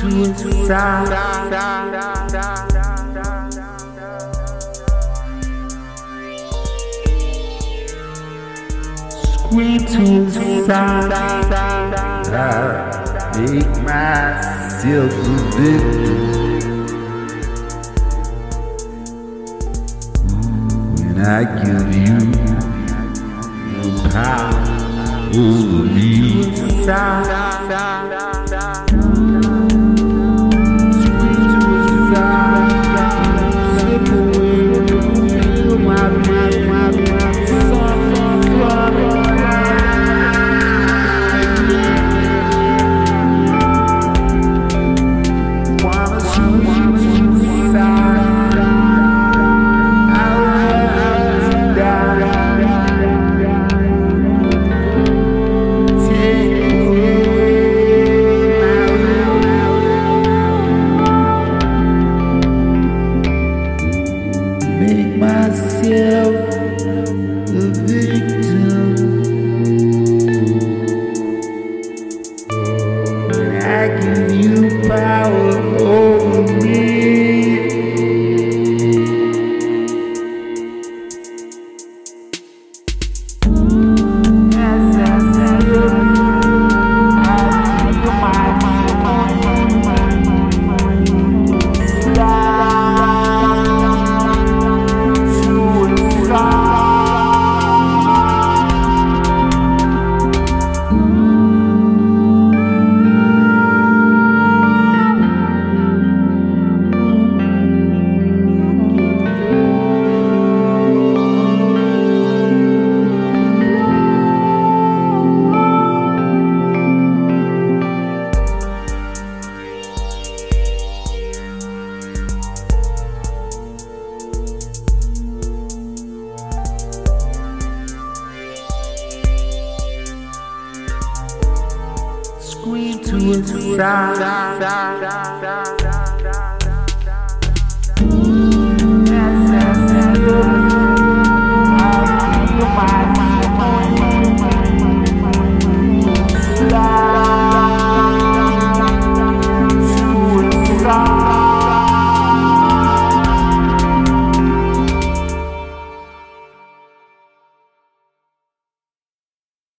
to the side. I make myself a victim. When I give you the power over me. queen to a star.